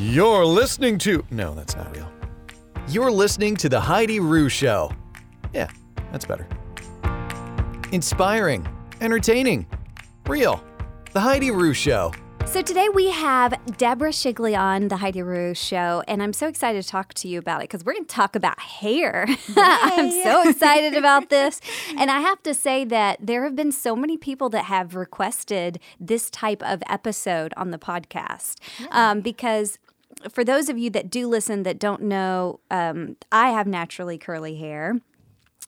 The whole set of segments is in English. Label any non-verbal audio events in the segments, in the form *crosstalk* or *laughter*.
You're listening to. No, that's not real. You're listening to The Heidi Rue Show. Yeah, that's better. Inspiring, entertaining, real. The Heidi Rue Show. So today we have Deborah Shigley on the Heidi Rue show, and I'm so excited to talk to you about it because we're going to talk about hair. *laughs* I'm so excited about this. And I have to say that there have been so many people that have requested this type of episode on the podcast um, because for those of you that do listen that don't know, um, I have naturally curly hair.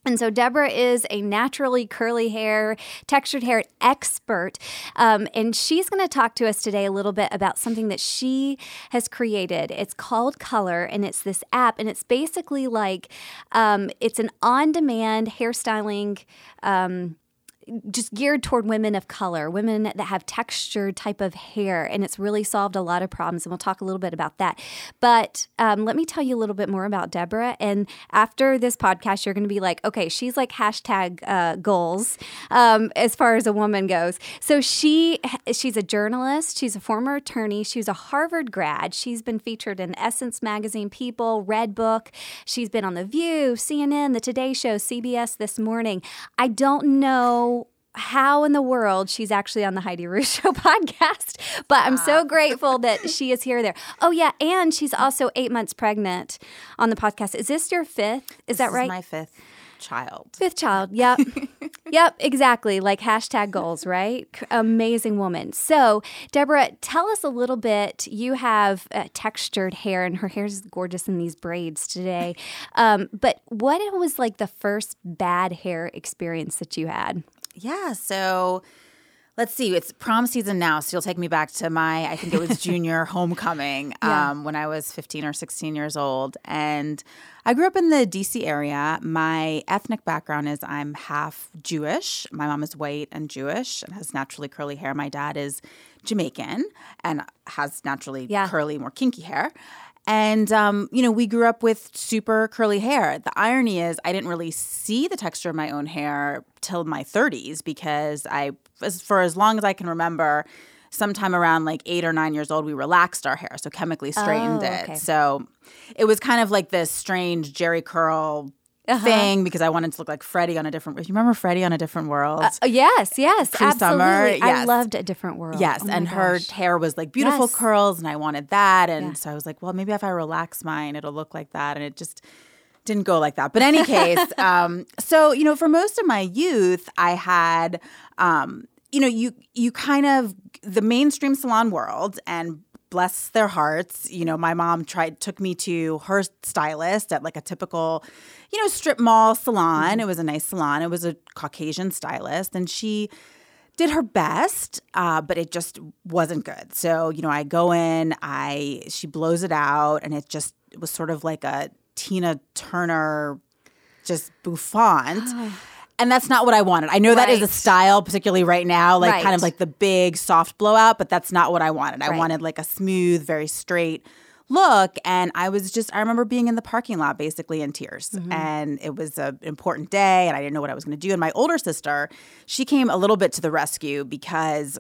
And so Deborah is a naturally curly hair, textured hair expert. Um, and she's going to talk to us today a little bit about something that she has created. It's called Colour, and it's this app, and it's basically like um, it's an on demand hairstyling. Um, just geared toward women of color, women that have textured type of hair, and it's really solved a lot of problems. And we'll talk a little bit about that. But um, let me tell you a little bit more about Deborah. And after this podcast, you're going to be like, okay, she's like hashtag uh, goals um, as far as a woman goes. So she she's a journalist. She's a former attorney. She's a Harvard grad. She's been featured in Essence magazine, People, Redbook. She's been on The View, CNN, The Today Show, CBS This Morning. I don't know how in the world she's actually on the Heidi Rue *laughs* Show podcast. But I'm so *laughs* grateful that she is here there. Oh yeah, and she's also eight months pregnant on the podcast. Is this your fifth? Is This that right? my fifth child. Fifth child. Yep. *laughs* yep, exactly. Like hashtag goals, right? Amazing woman. So, Deborah, tell us a little bit. You have uh, textured hair, and her hair is gorgeous in these braids today. Um, but what was like the first bad hair experience that you had? Yeah. So let's see. It's prom season now. So you'll take me back to my, I think it was *laughs* junior homecoming Yeah. um, when I was 15 or 16 years old. And I grew up in the DC area. My ethnic background is I'm half Jewish. My mom is white and Jewish and has naturally curly hair. My dad is Jamaican and has naturally Yeah. curly, more kinky hair. And, um, you know, we grew up with super curly hair. The irony is, I didn't really see the texture of my own hair till my 30s because I, as, for as long as I can remember, sometime around like eight or nine years old, we relaxed our hair. So chemically straightened Oh, it. So it was kind of like this strange Jheri curl Uh-huh. thing because I wanted to look like Freddie on a different. World. You remember Freddie on a different world? Uh, yes, yes, absolutely. I loved a different world. Yes, Oh and her hair was like beautiful Yes. curls, and I wanted that. And Yeah. so I was like, well, maybe if I relax mine, it'll look like that. And it just didn't go like that. But in any case, *laughs* um, so you know, for most of my youth, I had, um, you know, you you kind of the mainstream salon world and. Bless their hearts. You know, my mom tried took me to her stylist at like a typical, you know, strip mall salon. It was a nice salon. It was a Caucasian stylist, and she did her best, uh, but it just wasn't good. So you know, I go in, I she blows it out, and it just it was sort of like a Tina Turner, just bouffant. And that's not what I wanted. I know that is a style, particularly right now, like kind of like the big soft blowout, but that's not what I wanted. I Right. wanted like a smooth, very straight look. And I was just, I remember being in the parking lot basically in tears. Mm-hmm. And it was an important day and I didn't know what I was going to do. And my older sister, she came a little bit to the rescue because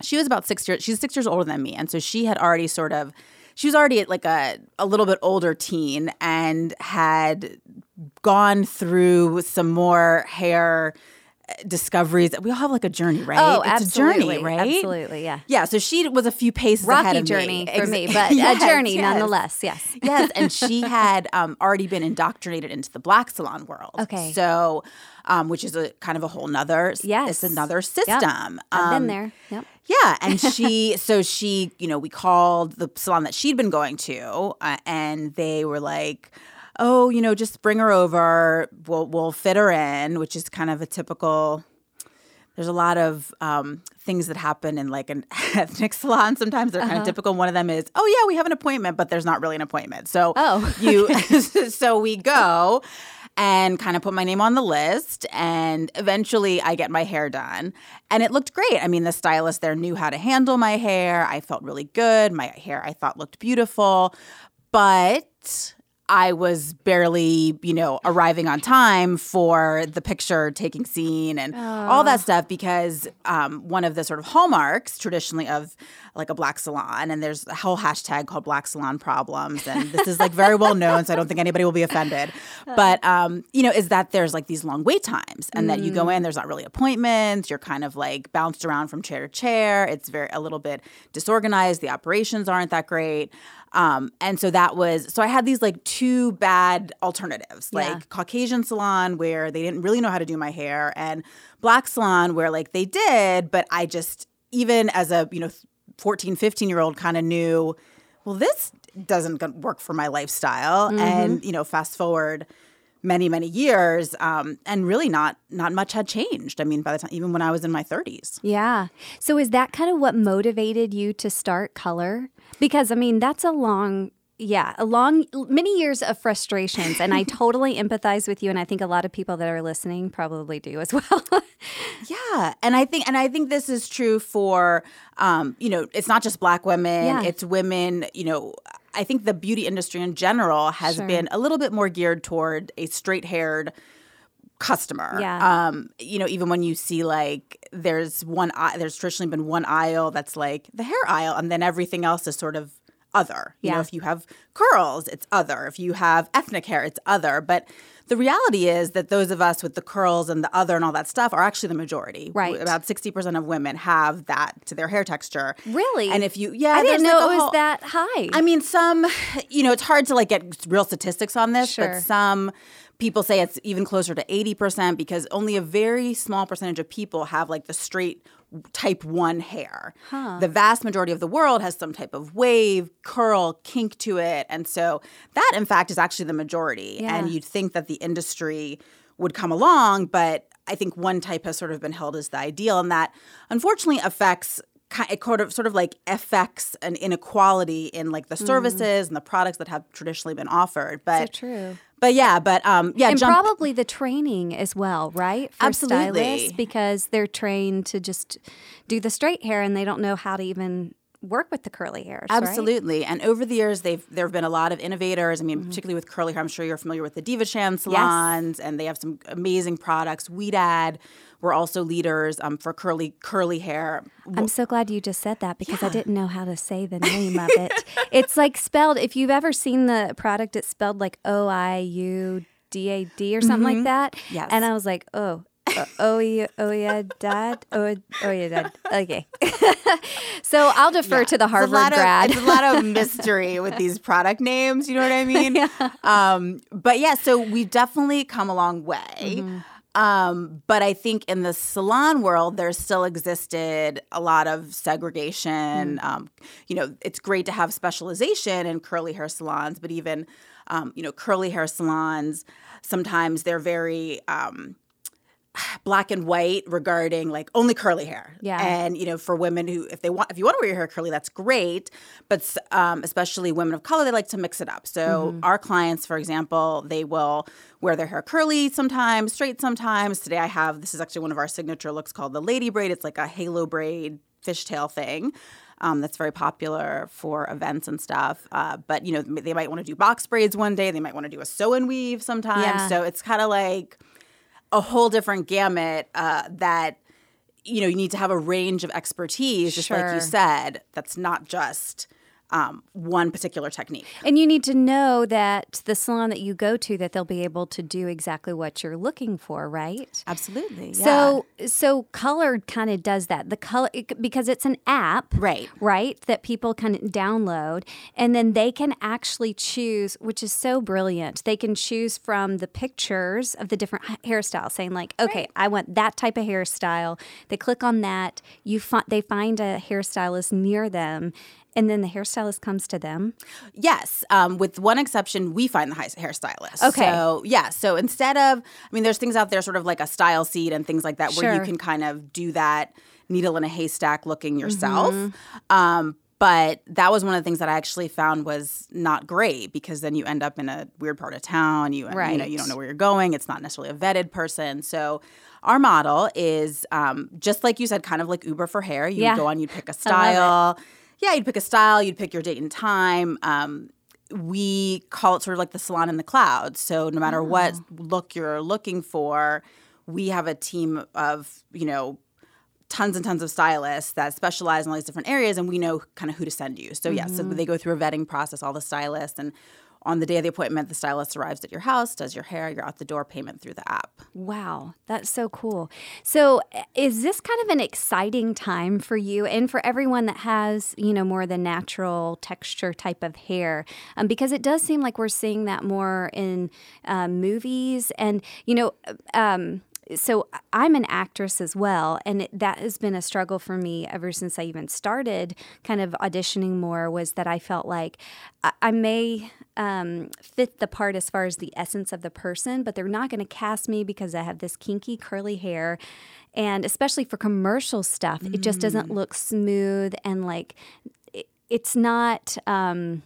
she was about six years she's six years older than me and so she had already sort of she was already like a, a little bit older teen and had gone through some more hair discoveries we all have like a journey right Oh, it's absolutely, a journey right Absolutely, yeah. yeah so she was a few paces ahead Rocky of journey me. for *laughs* me, but Yes, a journey yes. nonetheless. Yes. *laughs* yes, and she *laughs* had um, already been indoctrinated into the black salon world. Okay. so um, which is a kind of a whole nother. Yes. it's another Yep. system. I've Um, been there. Yep. yeah, and she, so she, you know, we called the salon that she'd been going to, uh, and they were like, "Oh, you know, just bring her over. We'll we'll fit her in," which is kind of a typical. There's a lot of um, things that happen in like an *laughs* ethnic salon. Sometimes they're Uh-huh. kind of typical. One of them is, "Oh yeah, we have an appointment, but there's not really an appointment." So Oh. *laughs* you, *laughs* so we go and kind of put my name on the list. And eventually I get my hair done. And it looked great. I mean, the stylist there knew how to handle my hair. I felt really good. My hair I thought looked beautiful. But I was barely, you know, arriving on time for the picture taking scene and all that stuff because um, one of the sort of hallmarks traditionally of like a black salon, and there's a whole hashtag called Black Salon Problems, and this is like very well known, so I don't think anybody will be offended. *laughs* But um, you know, is that there's like these long wait times, and that you go in, there's not really appointments, you're kind of like bounced around from chair to chair. It's very a little bit disorganized. The operations aren't that great. Um, and so that was so I had these like two bad alternatives, Yeah. like Caucasian salon where they didn't really know how to do my hair, and black salon where like they did, but I just even as a you know 14, 15 year old kind of knew, well, this doesn't work for my lifestyle. And you know, fast forward many many years, um, and really not not much had changed. I mean, by the time even when I was in my 30s. Yeah. So is that kind of what motivated you to start colour? Because I mean, that's a long yeah, a long many years of frustrations and I *laughs* totally empathize with you and I think a lot of people that are listening probably do as *laughs* well. Yeah, and I think and I think this is true for um, you know, it's not just black women, Yeah. it's women, you know, I think the beauty industry in general has Sure. been a little bit more geared toward a straight-haired customer. Yeah. Um, you know, even when you see like there's one there's traditionally been one aisle that's like the hair aisle and then everything else is sort of other. You know, Yeah. if you have curls, it's other. If you have ethnic hair, it's other. But the reality is that those of us with the curls and the other and all that stuff are actually the majority. Right. About 60% of women have that to their hair texture. really? And if you, yeah, I didn't know like, it was whole- that high. I mean, some, you know, it's hard to like get real statistics on this, Sure. but some people say it's even closer to 80% because only a very small percentage of people have like the straight type 1 hair. The vast majority of the world has some type of wave, curl, kink to it. And so that in fact is actually the majority. Yeah. And you'd think that the industry would come along, but I think one type has sort of been held as the ideal and that unfortunately affects it sort of, sort of like affects an inequality in like the hmm. services and the products that have traditionally been offered. But true. But yeah, but um, yeah, and jump. probably the training as well, right? For Absolutely. stylists because they're trained to just do the straight hair and they don't know how to even work with the curly hairs. right? Absolutely. And over the years, they've there have been a lot of innovators. I mean, Mm-hmm. particularly with curly hair. I'm sure you're familiar with the DevaChan salons, and they have some amazing products. Ouidad, we're also leaders um, for curly curly hair. I'm so glad you just said that because I didn't know how to say the *laughs* name of it. It's like spelled, if you've ever seen the product, it's spelled like O I U D A D or something like that. Yes. And I was like, oh. Oh yeah, oh yeah, dad. Oh, oh yeah, dad. Okay. *laughs* so I'll defer to the It's Harvard lot grad. Of, it's a lot of *laughs* mystery with these product names. You know what I *laughs* mean? Um, but yeah, so we've definitely come a long way. Mm-hmm. Um, but I think in the salon world, there still existed a lot of segregation. Mm. Um, you know, it's great to have specialization in curly hair salons, but even, um, you know, curly hair salons, sometimes they're very, um, black and white regarding like only curly hair. Yeah. And you know, for women who if they want if you want to wear your hair curly, that's great. But um, especially women of color, they like to mix it up. So Mm-hmm. our clients, for example, they will wear their hair curly sometimes, straight sometimes. Today I have this is actually one of our signature looks called the lady braid. It's like a halo braid fishtail thing. Um, that's very popular for events and stuff. Uh, but you know, they might want to do box braids one day. They might want to do a sew and weave sometimes. Yeah. So it's kind of like a whole different gamut uh, that you know you need to have a range of expertise just like you said that's not just um, one particular technique And you need to know that the salon that you go to that they'll be able to do exactly what you're looking for, right? absolutely So so colour kind of does that. The colour it- because it's an app, Right. Right, that people can download and then they can actually choose, which is so brilliant. They can choose from the pictures of the different hairstyles saying like, "Okay, I want that type of hairstyle." They click on that, you fi- they find a hairstylist near them. And then the hairstylist comes to them. yes um, with one exception we find the hairstylist Okay. so yeah so instead of i mean there's things out there sort of like a StyleSeat and things like that where you can kind of do that needle in a haystack looking yourself Mm-hmm. um, but that was one of the things that I actually found was not great because then you end up in a weird part of town. You, you know Right. you don't know where you're going. It's not necessarily a vetted person. So our model is um, just like you said, kind of like Uber for hair. You Yeah. go on, you'd pick a I love it. style. Yeah, you'd pick a style. You'd pick your date and time. Um, we call it sort of like the salon in the cloud. So no matter what Oh. look you're looking for, we have a team of, you know, tons and tons of stylists that specialize in all these different areas and we know kind of who to send you. So yes, Mm-hmm. so they go through a vetting process, all the stylists and on the day of the appointment, the stylist arrives at your house, does your hair, you're out the door, payment through the app. Wow, that's so cool. So, uh, is this kind of an exciting time for you and for everyone that has, you know, more the natural texture type of hair? Um, because it does seem like we're seeing that more in um, movies and, you know, um, so I'm an actress as well, and it, that has been a struggle for me ever since I even started kind of auditioning more. Was that I felt like I, I may um, fit the part as far as the essence of the person, but they're not going to cast me because I have this kinky curly hair, and especially for commercial stuff, it just doesn't look smooth and like it, it's not. Um,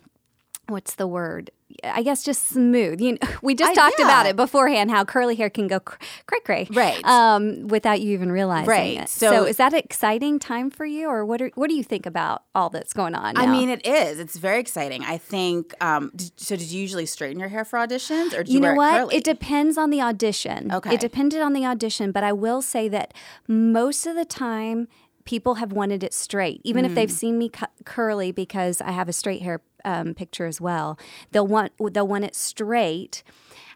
what's the word? I guess just smooth. You know, *laughs* we just I- talked about it beforehand how curly hair can go cr- cray cray, Right. Um, without you even realizing Right. it. So- So, is that an exciting time for you, or what? Are, what do you think about all that's going on? I now? mean, it is. It's very exciting. I think. Um, did, so, did you usually straighten your hair for auditions, or you, you know wear what? It, curly? It depends on the audition. Okay. It depended on the audition, but I will say that most of the time, people have wanted it straight, even if they've Mm. seen me cu- curly because I have a straight hair um, picture as well. They'll want they'll want it straight.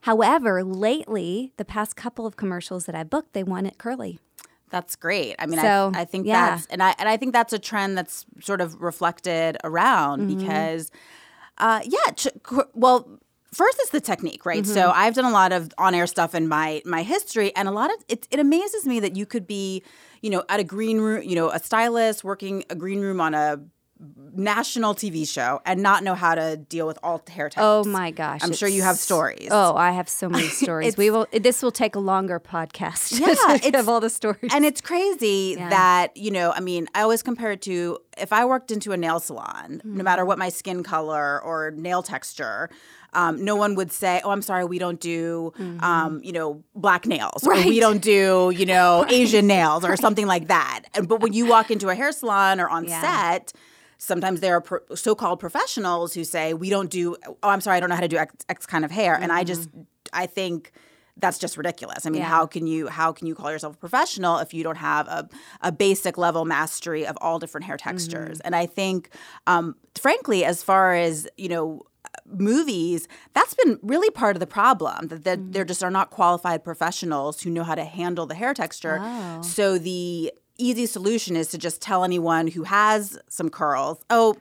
However, lately, the past couple of commercials that I booked, they want it curly. That's great. I mean, So, I, I think yeah. that's and I and I think that's a trend that's sort of reflected around Mm-hmm. because, uh, yeah. Ch- well, first is the technique, right? So Mm-hmm. I've done a lot of on air stuff in my my history, and a lot of it. It amazes me that you could be, you know, at a green room, you know, a stylist working a green room on a national TV show and not know how to deal with all hair types. Oh my gosh! I'm sure you have stories. Oh, I have so many *laughs* stories. We will. This will take a longer podcast. *laughs* Yeah, to have all the stories. And it's crazy Yeah. that, you know, I mean, I always compare it to if I worked into a nail salon, Mm-hmm. no matter what my skin color or nail texture, um, no one would say, oh, I'm sorry, we don't do, um, you know, black nails or we Mm-hmm. Don't do, you know, *laughs* Asian nails or something like that. And, but when you walk into a hair salon or on Yeah. set, sometimes there are pro- so-called professionals who say we don't do oh i'm sorry i don't know how to do x, x kind of hair and i just i think that's just ridiculous i mean Mm-hmm. Yeah. how can you how can you call yourself a professional if you don't have a, a basic level mastery of all different hair textures Mm-hmm. and i think um, frankly as far as you know movies that's been really part of the problem that, that Mm-hmm. there just are not qualified professionals who know how to handle the hair texture Oh. so the easy solution is to just tell anyone who has some curls oh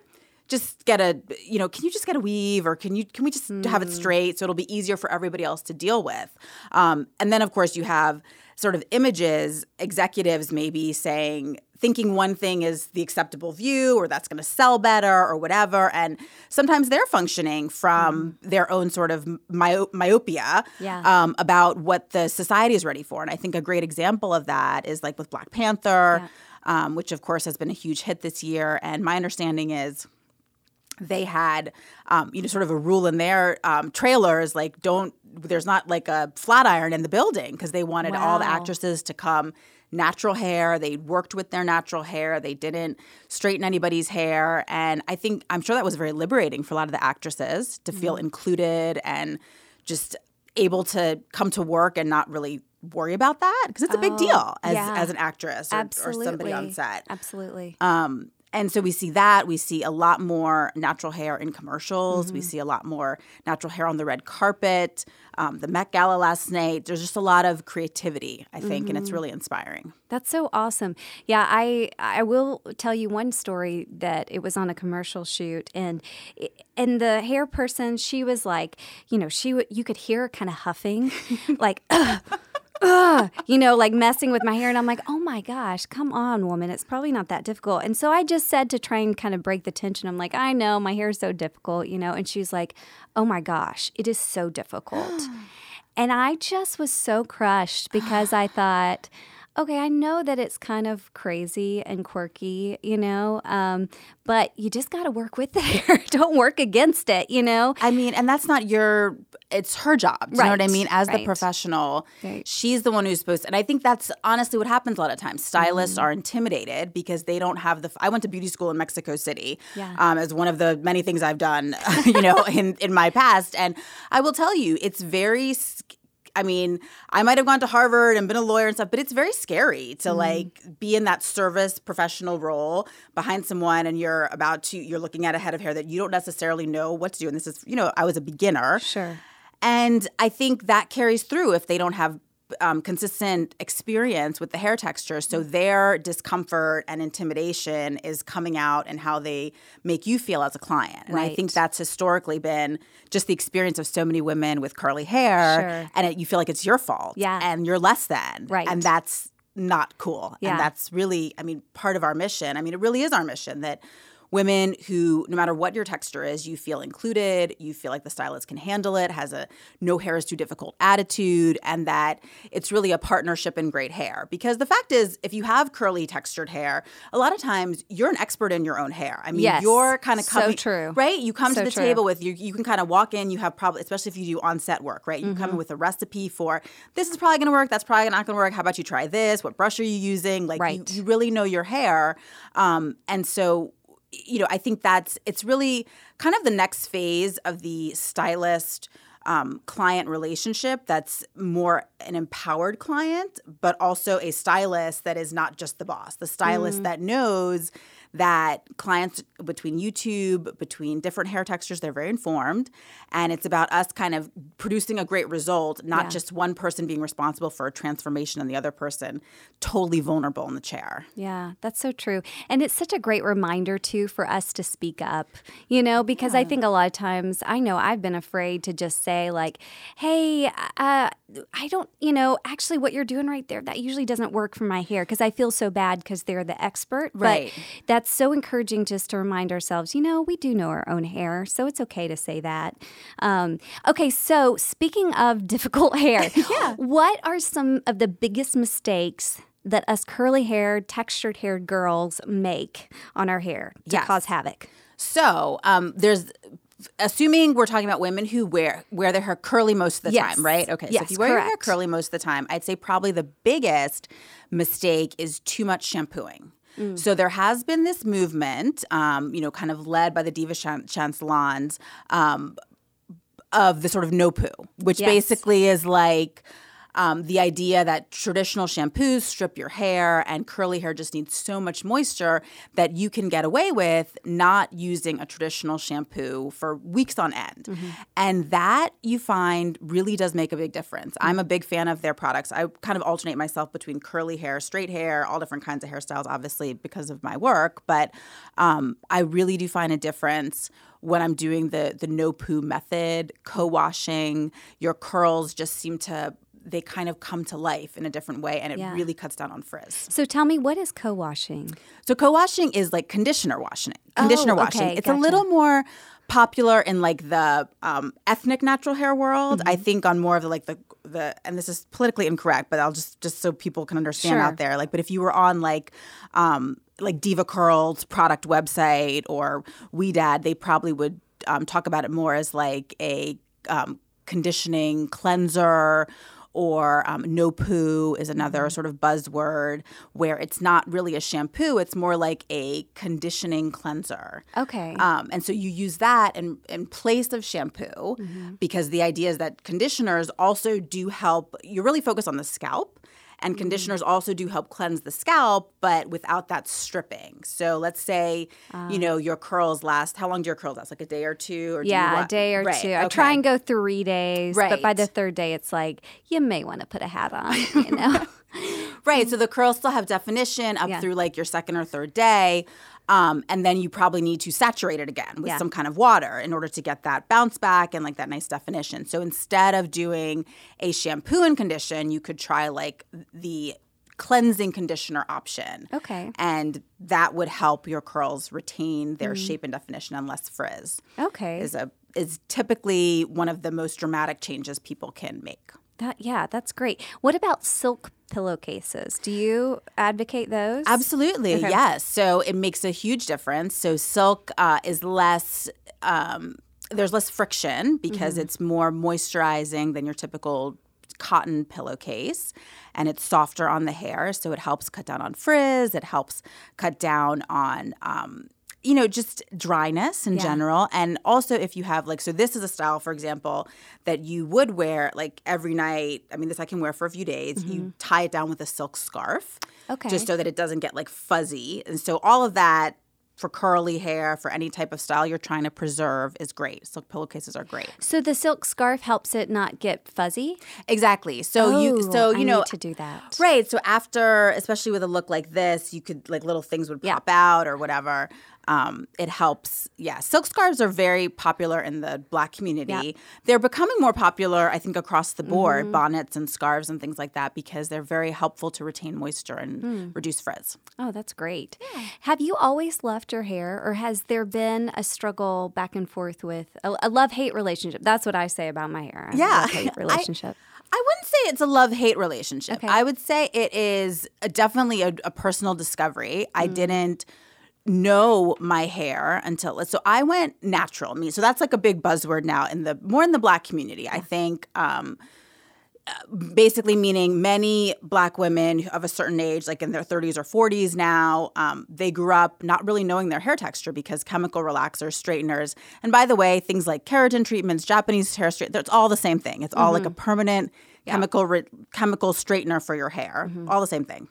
just get a you know can you just get a weave or can you can we just have it straight so it'll be easier for everybody else to deal with um, and then of course you have sort of images executives maybe saying thinking one thing is the acceptable view or that's going to sell better or whatever and sometimes they're functioning from their own sort of myo- myopia Yeah. um, about what the society is ready for and i think a great example of that is like with black panther um, which of course has been a huge hit this year and my understanding is they had um, you know sort of a rule in their um, trailers like don't there's not like a flat iron in the building because they wanted all the actresses to come natural hair they worked with their natural hair they didn't straighten anybody's hair and i think i'm sure that was very liberating for a lot of the actresses to feel Mm-hmm. included and just able to come to work and not really worry about that because it's a big Oh, deal as, yeah. as an actress or, or somebody on set Absolutely. um, and so we see that. We see a lot more natural hair in commercials. Mm-hmm. We see a lot more natural hair on the red carpet. Um, the Met Gala last night. There's just a lot of creativity, I think, and it's Mm-hmm. really inspiring. That's so awesome. Yeah, I I will tell you one story that it was on a commercial shoot and and the hair person she was like, you know, she would you could hear her kind of huffing *laughs* like "Ugh, ugh," you know, like messing with my hair and I'm like, "Oh my gosh, come on, woman. It's probably not that difficult." And so I just said to try and kind of break the tension. I'm like, "I know, my hair is so difficult," you know, and she's like, "Oh my gosh, it is so difficult." *gasps* And I just was so crushed because I thought, okay, I know that it's kind of crazy and quirky, you know, um, but you just got to work with it. *laughs* Don't work against it, you know? I mean, and that's not your it's her job. Do you know what I mean? As the professional, Right. she's the one who's supposed to. And I think that's honestly what happens a lot of times. Stylists are intimidated because they don't have the. I went to beauty school in Mexico City Yeah. um, as one of the many things I've done, *laughs* you know, in, in my past. And I will tell you, it's very. I mean, I might have gone to Harvard and been a lawyer and stuff, but it's very scary to mm-hmm. like be in that service professional role behind someone and you're about to, you're looking at a head of hair that you don't necessarily know what to do. And this is, you know, I was a beginner. Sure. And I think that carries through if they don't have um, consistent experience with the hair texture. So their discomfort and intimidation is coming out and how they make you feel as a client. And I think that's historically been just the experience of so many women with curly hair. Sure. And it, you feel like it's your fault. Yeah. And you're less than. Right. And that's not cool. Yeah. And that's really, I mean, part of our mission. I mean, it really is our mission that women who, no matter what your texture is, you feel included, you feel like the stylist can handle it, has a no hair is too difficult attitude, and that it's really a partnership in great hair. Because the fact is, if you have curly textured hair, a lot of times you're an expert in your own hair. I mean, Yes. you're kind of So true. right? You come So to the true. table with you. You can kind of walk in. You have probably, especially if you do on-set work, right? You come Mm-hmm. in with a recipe for this is probably going to work. That's probably not going to work. How about you try this? What brush are you using? Like, Right. you, you really know your hair, um, and so you know, I think that's it's really kind of the next phase of the stylist um, client relationship that's more an empowered client, but also a stylist that is not just the boss, the stylist that knows that clients between YouTube, between different hair textures, they're very informed. And it's about us kind of producing a great result, not Yeah. just one person being responsible for a transformation and the other person totally vulnerable in the chair. Yeah, that's so true. And it's such a great reminder, too, for us to speak up, you know, because I think a lot of times, I know I've been afraid to just say, like, hey, uh, I don't, you know, actually what you're doing right there, that usually doesn't work for my hair because I feel so bad because they're the expert. Right. But that's so encouraging just to remind ourselves, you know, we do know our own hair, so it's okay to say that. Um, okay, so speaking of *laughs* difficult hair, *laughs* what are some of the biggest mistakes that us curly haired, textured haired girls make on our hair to Yes. cause havoc? So um, there's assuming we're talking about women who wear wear their hair curly most of the Yes. time, right? Okay, so if you wear your hair curly most of the time, I'd say probably the biggest mistake is too much shampooing. Mm. So there has been this movement, um, you know, kind of led by the DevaChan- Chan salons, um, of the sort of no poo, which Yes. basically is like um, the idea that traditional shampoos strip your hair and curly hair just needs so much moisture that you can get away with not using a traditional shampoo for weeks on end. And that you find really does make a big difference. I'm a big fan of their products. I kind of alternate myself between curly hair, straight hair, all different kinds of hairstyles, obviously, because of my work. But um, I really do find a difference when I'm doing the the no poo method, co-washing, your curls just seem to they kind of come to life in a different way and it Yeah. really cuts down on frizz. So tell me, what is co washing? So co-washing is like conditioner washing. Conditioner Oh, washing. okay, it's gotcha. a little more popular in like the um, ethnic natural hair world. Mm-hmm. I think on more of the like the the and this is politically incorrect, but I'll just just so people can understand Sure. out there. Like, but if you were on like um, like DevaCurl's product website or Ouidad, they probably would um, talk about it more as like a um, conditioning cleanser or um, no poo is another sort of buzzword where it's not really a shampoo it's more like a conditioning cleanser. Okay. um, and so you use that in, in place of shampoo because the idea is that conditioners also do help you really focus on the scalp and mm-hmm. conditioners also do help cleanse the scalp but without that stripping. So let's say you know ah. your curls last how long do your curls last? Like a day or two or yeah, a day or Right, two. I try and go three days, but by the third day, it's like you may want to put a hat on. You *laughs* know, Right. So the curls still have definition up Yeah. through like your second or third day. Um, and then you probably need to saturate it again with Yeah. some kind of water in order to get that bounce back and like that nice definition. So instead of doing a shampoo and condition, you could try like the cleansing conditioner option. Okay. And that would help your curls retain their shape and definition and less frizz. okay. Is a is typically one of the most dramatic changes people can make. That yeah, that's great. What about silk pillowcases? Do you advocate those? Absolutely, yes. So it makes a huge difference. So silk uh, is less. Um, there's less friction because Mm-hmm. it's more moisturizing than your typical cotton pillowcase and it's softer on the hair so it helps cut down on frizz it helps cut down on um, you know just dryness in Yeah. general and also if you have like so this is a style for example that you would wear like every night i mean this i can wear for a few days you tie it down with a silk scarf Mm-hmm. Okay. just so that it doesn't get like fuzzy and so all of that for curly hair for any type of style you're trying to preserve is great silk pillowcases are great So the silk scarf helps it not get fuzzy. Exactly. So you Oh, so I you know need to do that. Right. So after especially with a look like this, you could like little things would Yeah. pop out or whatever. Um, it helps. Yeah. Silk scarves are very popular in the black community. Yeah. They're becoming more popular, I think, across the board, Mm-hmm. bonnets and scarves and things like that, because they're very helpful to retain moisture and Hmm. reduce frizz. Oh, that's great. Have you always loved your hair, or has there been a struggle back and forth with a, a love hate relationship? That's what I say about my hair. a Yeah. love-hate *laughs* I- relationship. I wouldn't say it's a love hate relationship. Okay. I would say it is a, definitely a, a personal discovery. I Mm. didn't know my hair until so I went natural. I mean, so that's like a big buzzword now in the more in the black community. I think um, uh, basically meaning many black women of a certain age, like in their 30s or 40s now, um, they grew up not really knowing their hair texture because chemical relaxers, straighteners, and by the way, things like keratin treatments, Japanese hair straight, it's all the same thing. It's all like a permanent chemical re- chemical straightener for your hair, all the same thing.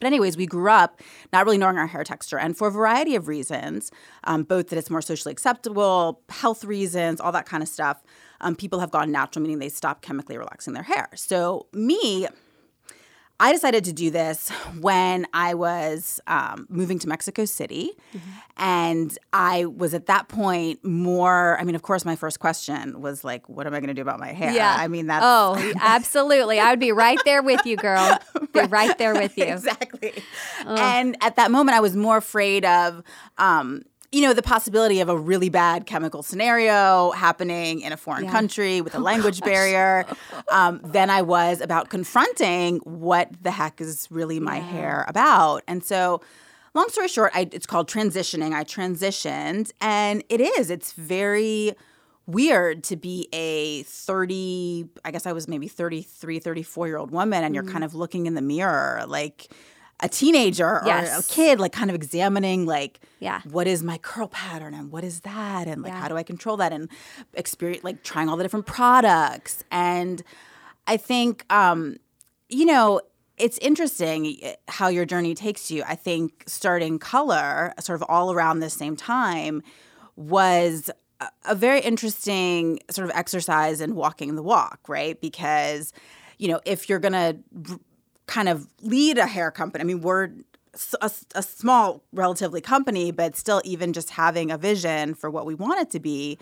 But anyways, we grew up not really knowing our hair texture, and for a variety of reasons, um, both that it's more socially acceptable, health reasons, all that kind of stuff. Um, people have gone natural, meaning they stop chemically relaxing their hair. So me, I decided to do this when I was um, moving to Mexico City. And I was at that point more, I mean, of course, my first question was like, what am I going to do about my hair? Yeah. I mean, that's. oh, *laughs* absolutely. I would be right there with you, girl. *laughs* Be right there with you. exactly. And at that moment, I was more afraid of, um, you know, the possibility of a really bad chemical scenario happening in a foreign Yeah. country with a language barrier um, than I was about confronting what the heck is really my hair about. And so, long story short, I, it's called transitioning. I transitioned, and it is. It's very weird to be a 30 i guess i was maybe 33 34 year old woman and you're kind of looking in the mirror like a teenager or Yes. a kid like kind of examining like Yeah. what is my curl pattern and what is that and like Yeah. how do i control that and experience like trying all the different products and i think um you know it's interesting eh, how your journey takes you i think starting colour sort of all around the same time was a, very interesting sort of exercise in walking the walk right because you know if you're gonna r- kind of lead a hair company. I mean we're a small relatively company but still even just having a vision for what we want it to be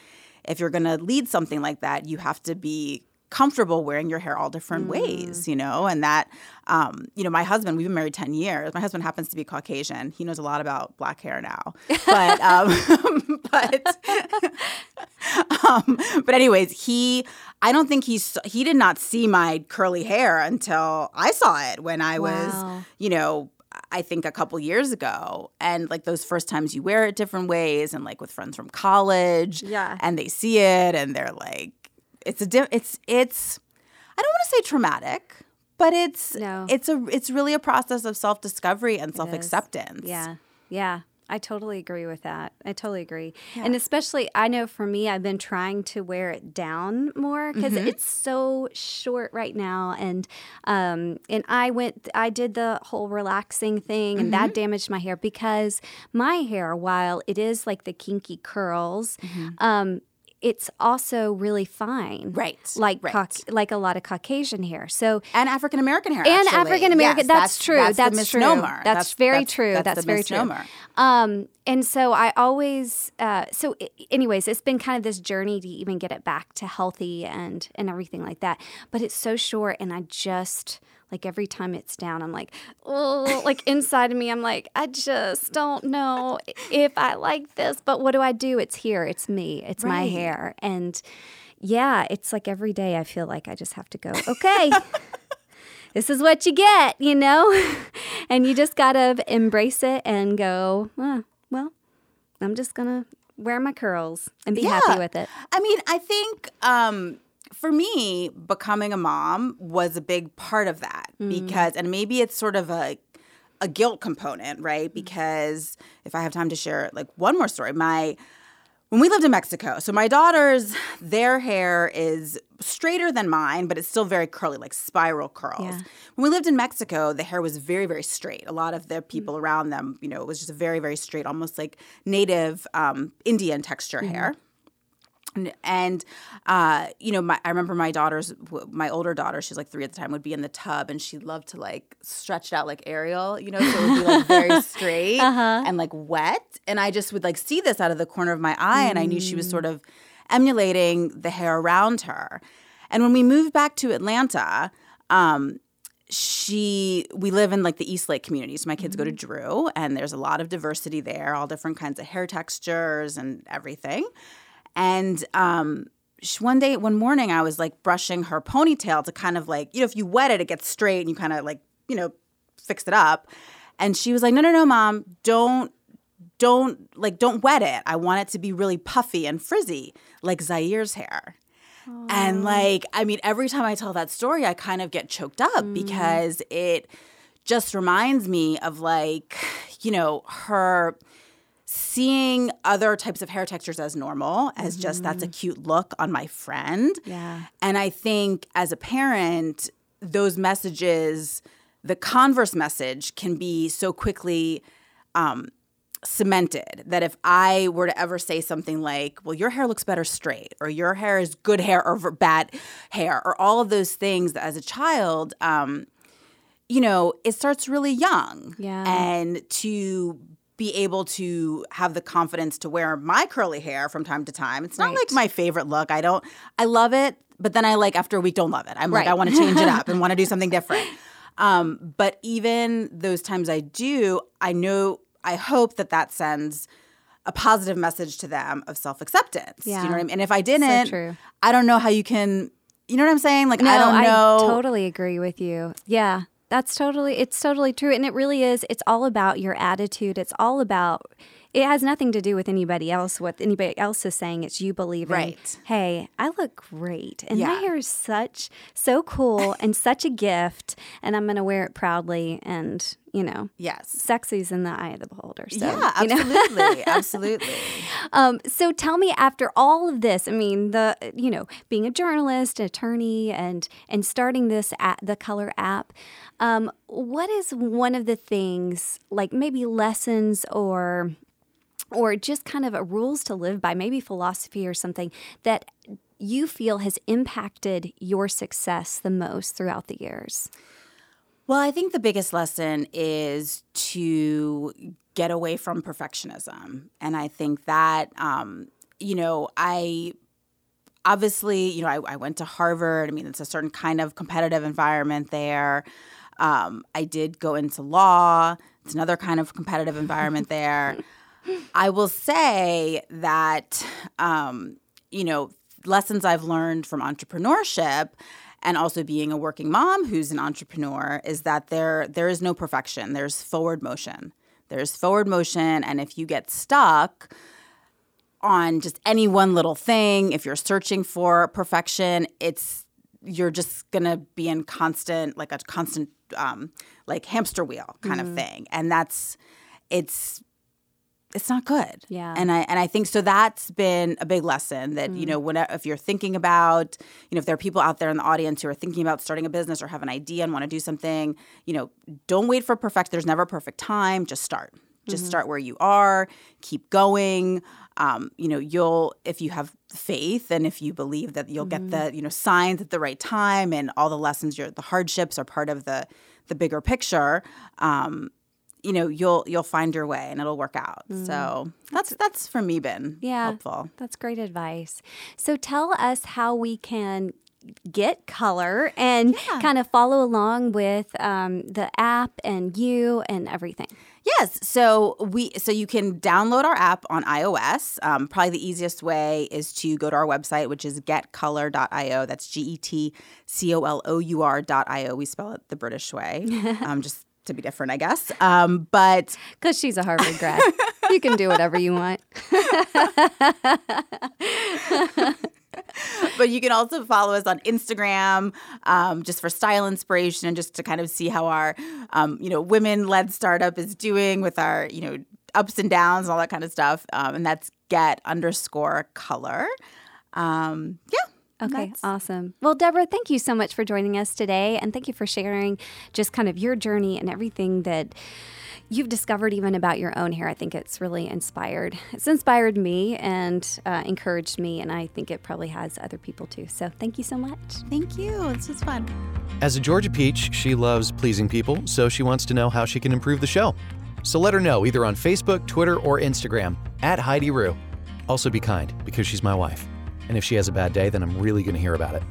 if you're going to lead something like that you have to be comfortable wearing your hair all different ways you know and that um, you know my husband we've been married 10 years my husband happens to be caucasian he knows a lot about black hair now but *laughs* um, *laughs* but *laughs* um, but anyways, he I don't think he's he did not see my curly hair until I saw it when I Wow. was, you know, I think a couple years ago. And like those first times you wear it different ways and like with friends from college. Yeah. And they see it and they're like, it's a di- it's it's I don't want to say traumatic, but it's No. it's a it's really a process of self discovery and self acceptance. Yeah. Yeah. I totally agree with that. I totally agree. And especially, I know for me, I've been trying to wear it down more because Mm-hmm. it's so short right now. And um, and I went, I did the whole relaxing thing, and Mm-hmm. that damaged my hair because my hair, while it is like the kinky curls, um, it's also really fine. Right, Like right. Cauc- like a lot of Caucasian hair. So and African American hair, and. African American. Yes, that's, true. That's, That's, the true. misnomer. That's, very that's- true. That's, very misnomer. true. Um, and so I always, uh, so anyways, it's been kind of this journey to even get it back to healthy and and everything like that. But it's so short, and I just like every time it's down, I'm like, oh, like inside of me, I'm like, I just don't know if I like this. But what do I do? It's here. It's me. It's my hair, and yeah, it's like every day I feel like I just have to go, okay. *laughs* this is what you get, you know? and you just got to embrace it and go, "Huh, well, I'm just going to wear my curls and be Yeah. happy with it. I mean, I think um, for me, becoming a mom was a big part of that mm. because, and maybe it's sort of a a guilt component, right? Mm. Because if I have time to share, like one more story, my when we lived in Mexico, so my daughters, their hair is straighter than mine, but it's still very curly, like spiral curls. Yeah. When we lived in Mexico, the hair was very, very straight. A lot of the mm. people around them, you know, it was just very, very straight, almost like native um, Indian texture mm-hmm. hair. And, uh, you know, my, I remember my daughter's, my older daughter, she's like three at the time, would be in the tub and she loved to like stretch it out like Ariel, you know, so it would be like very *laughs* straight and like wet. And I just would like see this out of the corner of my eye, and I knew she was sort of emulating the hair around her. And when we moved back to Atlanta, um, she we live in like the East Lake community. So my kids go to Drew and there's a lot of diversity there, all different kinds of hair textures and everything. And um sh- one day one morning I was like brushing her ponytail to kind of like, you know, if you wet it it gets straight and you kind of like, you know, fix it up. And she was like, "No, no, no, mom, don't don't like don't wet it. I want it to be really puffy and frizzy like Zaire's hair." And like, I mean, every time I tell that story, I kind of get choked up because it just reminds me of like, you know, her seeing other types of hair textures as normal, as just that's a cute look on my friend. Yeah. And I think as a parent, those messages, the converse message can be so quickly um, cemented that if I were to ever say something like, well, your hair looks better straight, or your hair is good hair or bad hair, or all of those things as a child, um, you know, it starts really young. Yeah. And to be able to have the confidence to wear my curly hair from time to time. It's not Right. like my favorite look. I don't, I love it, but then I like after a week don't love it. I'm like, Right. I want to change it up and want to do *laughs* something different. Um, but even those times I do, I know, I hope that that sends a positive message to them of self acceptance. Yeah. You know what I mean? And if I didn't, true. I don't know how you can, you know what I'm saying? Like, No, I don't know. totally agree with you. Yeah, that's totally, it's totally true. And it really is, it's all about your attitude. It's all about, it has nothing to do with anybody else, what anybody else is saying. It's you believing, Right. hey, I look great. And my hair is such, so cool *laughs* and such a gift. And I'm going to wear it proudly. And, you know, Yes. sexy's in the eye of the beholder. So, yeah, you know? absolutely. *laughs* absolutely. Um, so tell me, after all of this, I mean, the you know, being a journalist, attorney, and and starting this at the Colour app, um, what is one of the things like maybe lessons or or just kind of a rules to live by, maybe philosophy or something that you feel has impacted your success the most throughout the years? Well, I think the biggest lesson is to get away from perfectionism. And I think that, um, you know, I obviously, you know, I, I went to Harvard. I mean, it's a certain kind of competitive environment there. Um, I did go into law, it's another kind of competitive environment there. *laughs* I will say that, um, you know, lessons I've learned from entrepreneurship and also being a working mom who's an entrepreneur is that there there is no perfection. There's forward motion. There's forward motion, and if you get stuck on just any one little thing, if you're searching for perfection, it's you're just gonna be in constant like a constant um, like hamster wheel kind of thing, and that's it's it's not good. Yeah. And I and I think so that's been a big lesson that, you know, when if you're thinking about, you know, if there are people out there in the audience who are thinking about starting a business or have an idea and want to do something, you know, don't wait for perfect. There's never a perfect time. Just start. Just start where you are. Keep going. Um, you know, you'll if you have faith and if you believe that you'll get the, you know, signs at the right time and all the lessons, your the hardships are part of the the bigger picture. Um, you know you'll you'll find your way and it'll work out. So that's that's for me been Yeah. helpful. That's great advice. So tell us how we can get colour and kind of follow along with um, the app and you and everything. yes so we so you can download our app on ios. Um, probably the easiest way is to go to our website which is getcolour.io that's E g-e-t-c-o-l-o-u-r.io we spell it the british way. *laughs* Um, just to be different, I guess. Um, but because she's a Harvard grad, you can do whatever you want. *laughs* but you can also follow us on Instagram um, just for style inspiration and just to kind of see how our, um, you know, women-led startup is doing with our, you know, ups and downs and all that kind of stuff. Um, and that's get underscore color. Um, yeah. Okay, That's- awesome. Well, Deborah, thank you so much for joining us today. And thank you for sharing just kind of your journey and everything that you've discovered even about your own hair. I think it's really inspired. It's inspired me and uh, encouraged me. And I think it probably has other people too. So thank you so much. Thank you. This was fun. As a Georgia Peach, she loves pleasing people, so she wants to know how she can improve the show. So let her know either on Facebook, Twitter, or Instagram at Heidi Rue. Also be kind because she's my wife. And if she has a bad day, then I'm really going to hear about it.